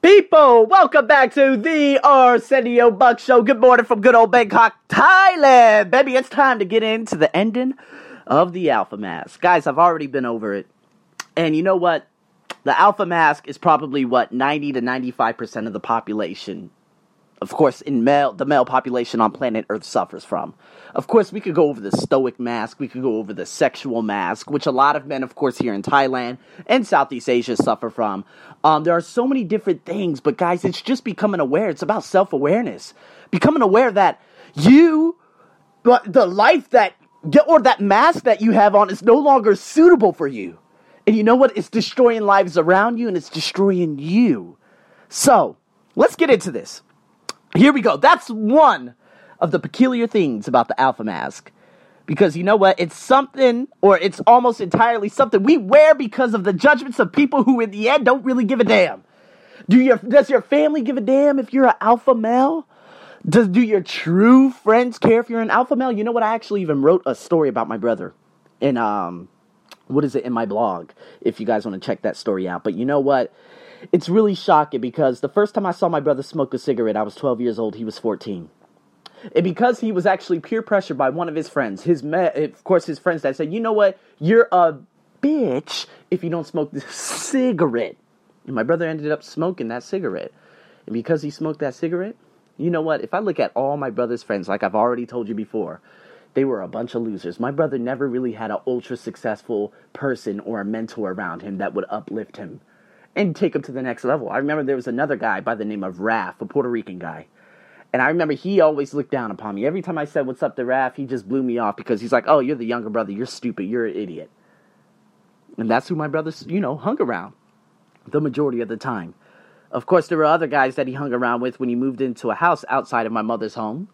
People, welcome back to the Arsenio Buck Show. Good morning from good old Bangkok, Thailand. Baby, it's time to get into the ending of the Alpha Mask. Guys, I've already been over it. And you know what? The Alpha Mask is probably what 90 to 95% of the population of course, in male, the male population on planet Earth suffers from. Of course, we could go over the stoic mask, we could go over the sexual mask, which a lot of men, of course, here in Thailand and Southeast Asia suffer from. Um, there are so many different things, but guys, it's just becoming aware. It's about self awareness, becoming aware that you, but the life that, or that mask that you have on is no longer suitable for you. And you know what? It's destroying lives around you and it's destroying you. So, let's get into this. Here we go. That's one of the peculiar things about the Alpha Mask. Because you know what? It's something, or it's almost entirely something we wear because of the judgments of people who, in the end, don't really give a damn. Do your does your family give a damn if you're an alpha male? Does do your true friends care if you're an alpha male? You know what? I actually even wrote a story about my brother in um, what is it in my blog? If you guys want to check that story out. But you know what? It's really shocking because the first time I saw my brother smoke a cigarette, I was 12 years old. He was 14. And because he was actually peer pressured by one of his friends, his me- of course his friends that said, "You know what? You're a bitch if you don't smoke this cigarette." And my brother ended up smoking that cigarette. And because he smoked that cigarette, you know what? If I look at all my brother's friends, like I've already told you before, they were a bunch of losers. My brother never really had an ultra successful person or a mentor around him that would uplift him and take him to the next level. I remember there was another guy by the name of Raf, a Puerto Rican guy. And I remember he always looked down upon me. Every time I said, What's up to Raf, he just blew me off because he's like, Oh, you're the younger brother. You're stupid. You're an idiot. And that's who my brothers, you know, hung around the majority of the time. Of course, there were other guys that he hung around with when he moved into a house outside of my mother's home.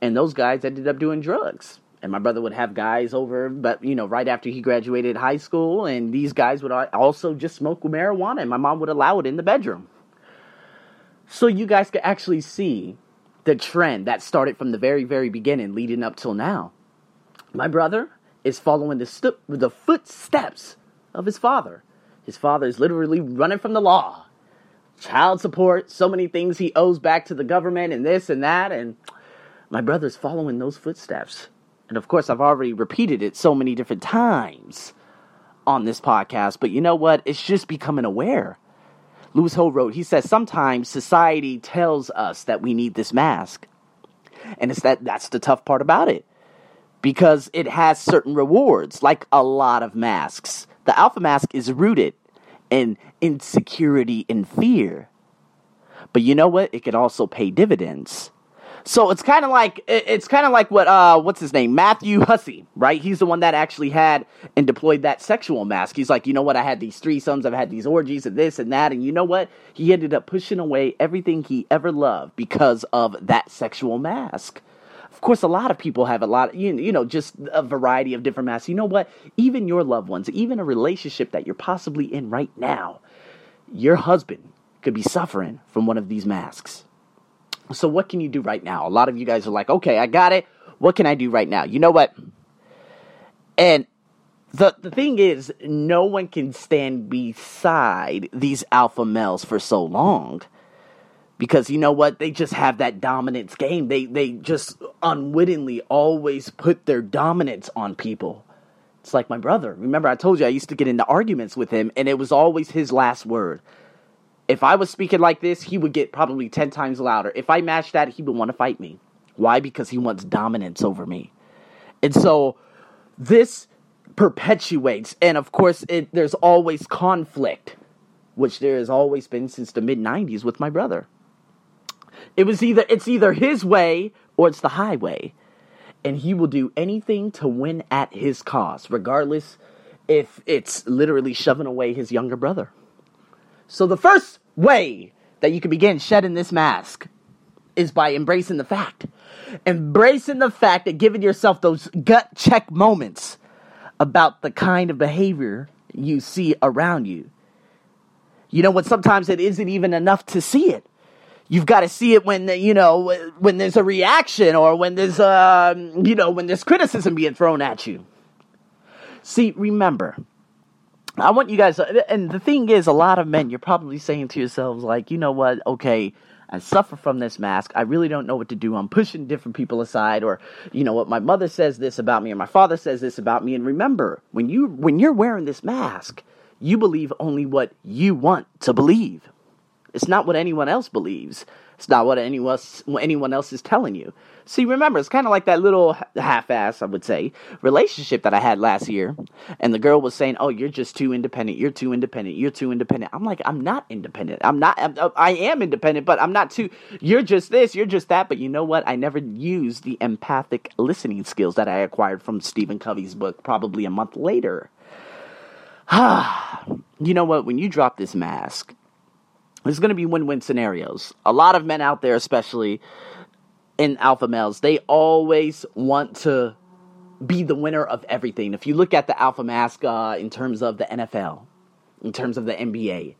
And those guys ended up doing drugs and my brother would have guys over but you know right after he graduated high school and these guys would also just smoke marijuana and my mom would allow it in the bedroom. So you guys could actually see the trend that started from the very very beginning leading up till now. My brother is following the, stu- the footsteps of his father. His father is literally running from the law. Child support so many things he owes back to the government and this and that and my brother's following those footsteps and of course, I've already repeated it so many different times on this podcast, but you know what? It's just becoming aware. Lewis Hill wrote, he says, sometimes society tells us that we need this mask. And it's that that's the tough part about it. Because it has certain rewards, like a lot of masks. The alpha mask is rooted in insecurity and fear. But you know what? It could also pay dividends. So it's kind of like it's kind of like what uh what's his name Matthew Hussey right? He's the one that actually had and deployed that sexual mask. He's like, you know what? I had these threesomes, I've had these orgies and this and that, and you know what? He ended up pushing away everything he ever loved because of that sexual mask. Of course, a lot of people have a lot, you, you know, just a variety of different masks. You know what? Even your loved ones, even a relationship that you're possibly in right now, your husband could be suffering from one of these masks. So, what can you do right now? A lot of you guys are like, okay, I got it. What can I do right now? You know what? And the, the thing is, no one can stand beside these alpha males for so long. Because you know what? They just have that dominance game. They they just unwittingly always put their dominance on people. It's like my brother. Remember, I told you I used to get into arguments with him, and it was always his last word if I was speaking like this, he would get probably 10 times louder. If I matched that, he would want to fight me. Why? Because he wants dominance over me. And so this perpetuates, and of course, it, there's always conflict, which there has always been since the mid 90s with my brother. It was either it's either his way or it's the highway. And he will do anything to win at his cause, regardless if it's literally shoving away his younger brother. So the first way that you can begin shedding this mask is by embracing the fact. Embracing the fact that giving yourself those gut check moments about the kind of behavior you see around you. You know what? Sometimes it isn't even enough to see it. You've got to see it when you know when there's a reaction or when there's uh, you know when there's criticism being thrown at you. See, remember, I want you guys, uh, and the thing is, a lot of men, you're probably saying to yourselves, like, you know what, okay, I suffer from this mask. I really don't know what to do. I'm pushing different people aside, or you know what, my mother says this about me, or my father says this about me. And remember, when you when you're wearing this mask, you believe only what you want to believe. It's not what anyone else believes. It's not what anyone else, anyone else is telling you. See, remember, it's kind of like that little half-ass, I would say, relationship that I had last year, and the girl was saying, "Oh, you're just too independent. You're too independent. You're too independent." I'm like, "I'm not independent. I'm not. I'm, uh, I am independent, but I'm not too. You're just this. You're just that." But you know what? I never used the empathic listening skills that I acquired from Stephen Covey's book. Probably a month later. you know what? When you drop this mask, there's going to be win win scenarios. A lot of men out there, especially in alpha males, they always want to be the winner of everything. If you look at the alpha mask uh, in terms of the NFL, in terms of the NBA,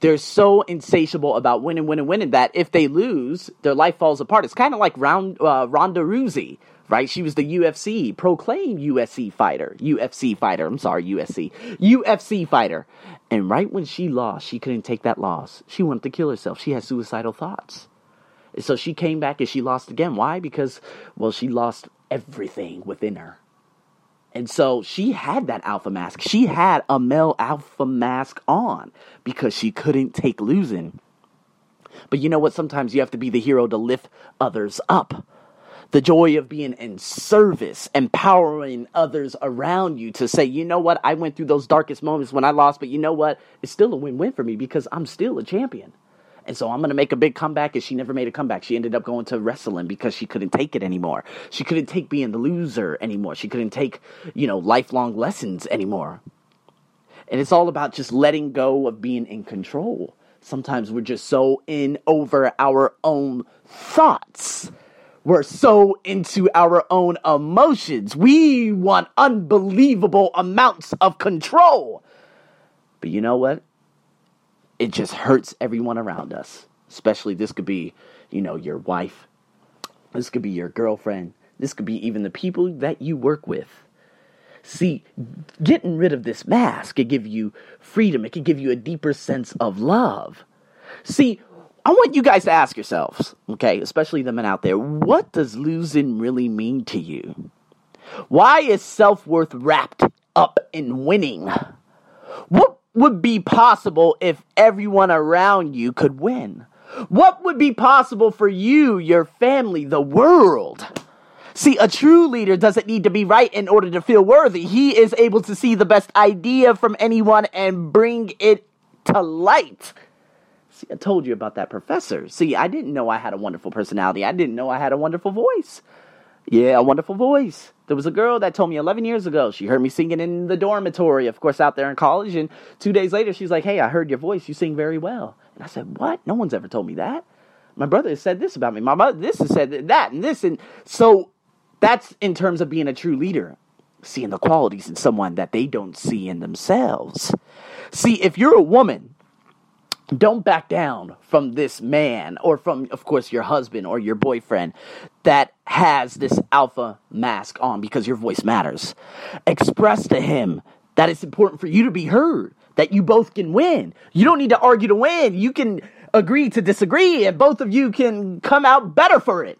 they're so insatiable about winning, winning, winning that if they lose, their life falls apart. It's kind of like round, uh, Ronda Rousey right? She was the UFC, proclaimed UFC fighter, UFC fighter, I'm sorry, USC, UFC fighter. And right when she lost, she couldn't take that loss. She wanted to kill herself. She had suicidal thoughts. So she came back and she lost again. Why? Because, well, she lost everything within her. And so she had that alpha mask. She had a male alpha mask on because she couldn't take losing. But you know what? Sometimes you have to be the hero to lift others up the joy of being in service, empowering others around you to say, you know what, I went through those darkest moments when I lost, but you know what, it's still a win win for me because I'm still a champion. And so I'm going to make a big comeback. And she never made a comeback. She ended up going to wrestling because she couldn't take it anymore. She couldn't take being the loser anymore. She couldn't take, you know, lifelong lessons anymore. And it's all about just letting go of being in control. Sometimes we're just so in over our own thoughts we're so into our own emotions. We want unbelievable amounts of control. But you know what? It just hurts everyone around us. Especially this could be, you know, your wife. This could be your girlfriend. This could be even the people that you work with. See, getting rid of this mask could give you freedom. It could give you a deeper sense of love. See, I want you guys to ask yourselves, okay, especially the men out there, what does losing really mean to you? Why is self worth wrapped up in winning? What would be possible if everyone around you could win? What would be possible for you, your family, the world? See, a true leader doesn't need to be right in order to feel worthy. He is able to see the best idea from anyone and bring it to light. See, I told you about that professor. See, I didn't know I had a wonderful personality. I didn't know I had a wonderful voice. Yeah, a wonderful voice. There was a girl that told me 11 years ago. She heard me singing in the dormitory, of course, out there in college. And two days later, she's like, Hey, I heard your voice. You sing very well. And I said, What? No one's ever told me that. My brother has said this about me. My mother, this has said that and this. And so that's in terms of being a true leader, seeing the qualities in someone that they don't see in themselves. See, if you're a woman, don't back down from this man or from, of course, your husband or your boyfriend that has this alpha mask on because your voice matters. Express to him that it's important for you to be heard, that you both can win. You don't need to argue to win. You can agree to disagree, and both of you can come out better for it.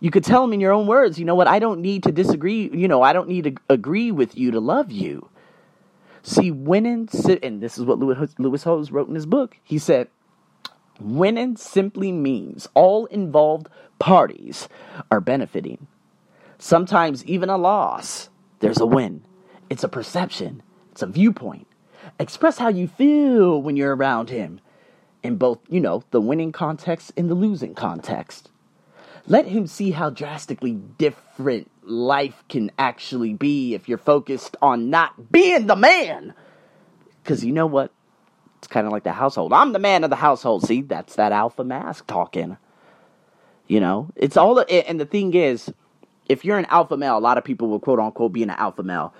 You could tell him in your own words, you know what, I don't need to disagree, you know, I don't need to agree with you to love you. See, winning, and this is what Lewis, Howes wrote in his book. He said, winning simply means all involved parties are benefiting. Sometimes even a loss, there's a win. It's a perception, it's a viewpoint. Express how you feel when you're around him in both, you know, the winning context and the losing context. Let him see how drastically different life can actually be if you're focused on not being the man. Because you know what? It's kind of like the household. I'm the man of the household. See, that's that alpha mask talking. You know, it's all, and the thing is, if you're an alpha male, a lot of people will quote unquote be an alpha male.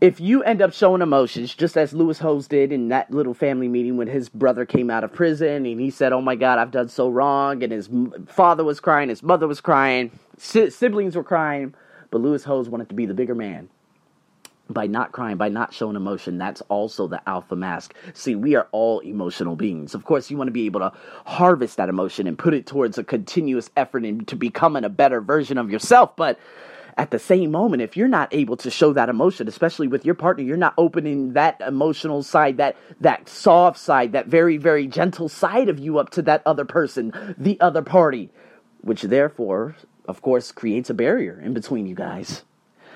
If you end up showing emotions, just as Lewis Howes did in that little family meeting when his brother came out of prison and he said, Oh my God, I've done so wrong, and his father was crying, his mother was crying, siblings were crying, but Lewis Howes wanted to be the bigger man. by not crying, by not showing emotion, that's also the alpha mask. See, we are all emotional beings. Of course, you want to be able to harvest that emotion and put it towards a continuous effort into becoming a better version of yourself. But at the same moment, if you're not able to show that emotion, especially with your partner, you're not opening that emotional side, that that soft side, that very, very gentle side of you up to that other person, the other party, which therefore, of course, creates a barrier in between you guys.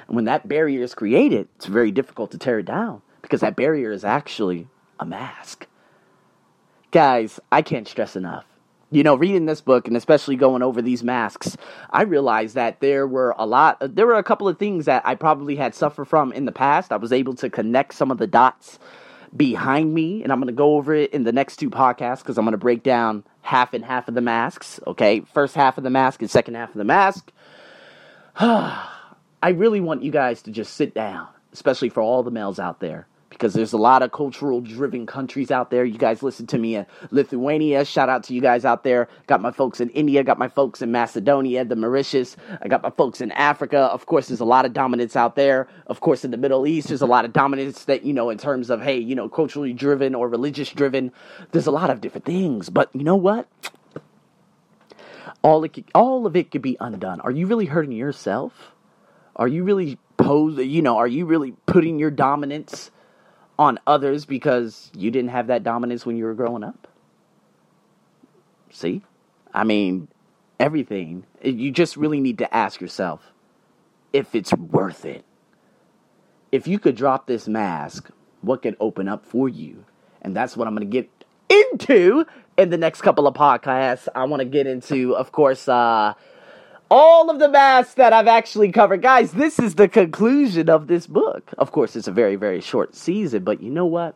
And when that barrier is created, it's very difficult to tear it down because that barrier is actually a mask. Guys, I can't stress enough. You know, reading this book and especially going over these masks, I realized that there were a lot, there were a couple of things that I probably had suffered from in the past. I was able to connect some of the dots behind me, and I'm going to go over it in the next two podcasts because I'm going to break down half and half of the masks. Okay, first half of the mask and second half of the mask. I really want you guys to just sit down, especially for all the males out there, because there's a lot of cultural driven countries out there. You guys listen to me in Lithuania. Shout out to you guys out there. Got my folks in India, got my folks in Macedonia, the Mauritius. I got my folks in Africa. Of course, there's a lot of dominance out there. Of course, in the Middle East, there's a lot of dominance that, you know, in terms of, hey, you know, culturally driven or religious driven. There's a lot of different things. But you know what? All, it, all of it could be undone. Are you really hurting yourself? Are you really pose you know, are you really putting your dominance on others because you didn't have that dominance when you were growing up? See? I mean, everything. You just really need to ask yourself if it's worth it. If you could drop this mask, what could open up for you? And that's what I'm going to get into in the next couple of podcasts. I want to get into, of course, uh, all of the masks that I've actually covered. Guys, this is the conclusion of this book. Of course, it's a very, very short season, but you know what?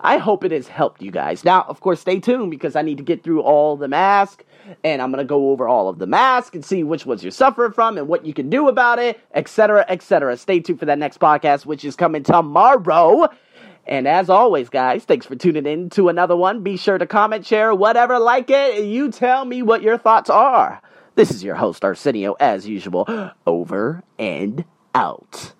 I hope it has helped you guys. Now, of course, stay tuned because I need to get through all the masks and I'm going to go over all of the masks and see which ones you're suffering from and what you can do about it, etc., etc. Stay tuned for that next podcast, which is coming tomorrow. And as always, guys, thanks for tuning in to another one. Be sure to comment, share, whatever, like it. You tell me what your thoughts are. This is your host, Arsenio, as usual. Over and out.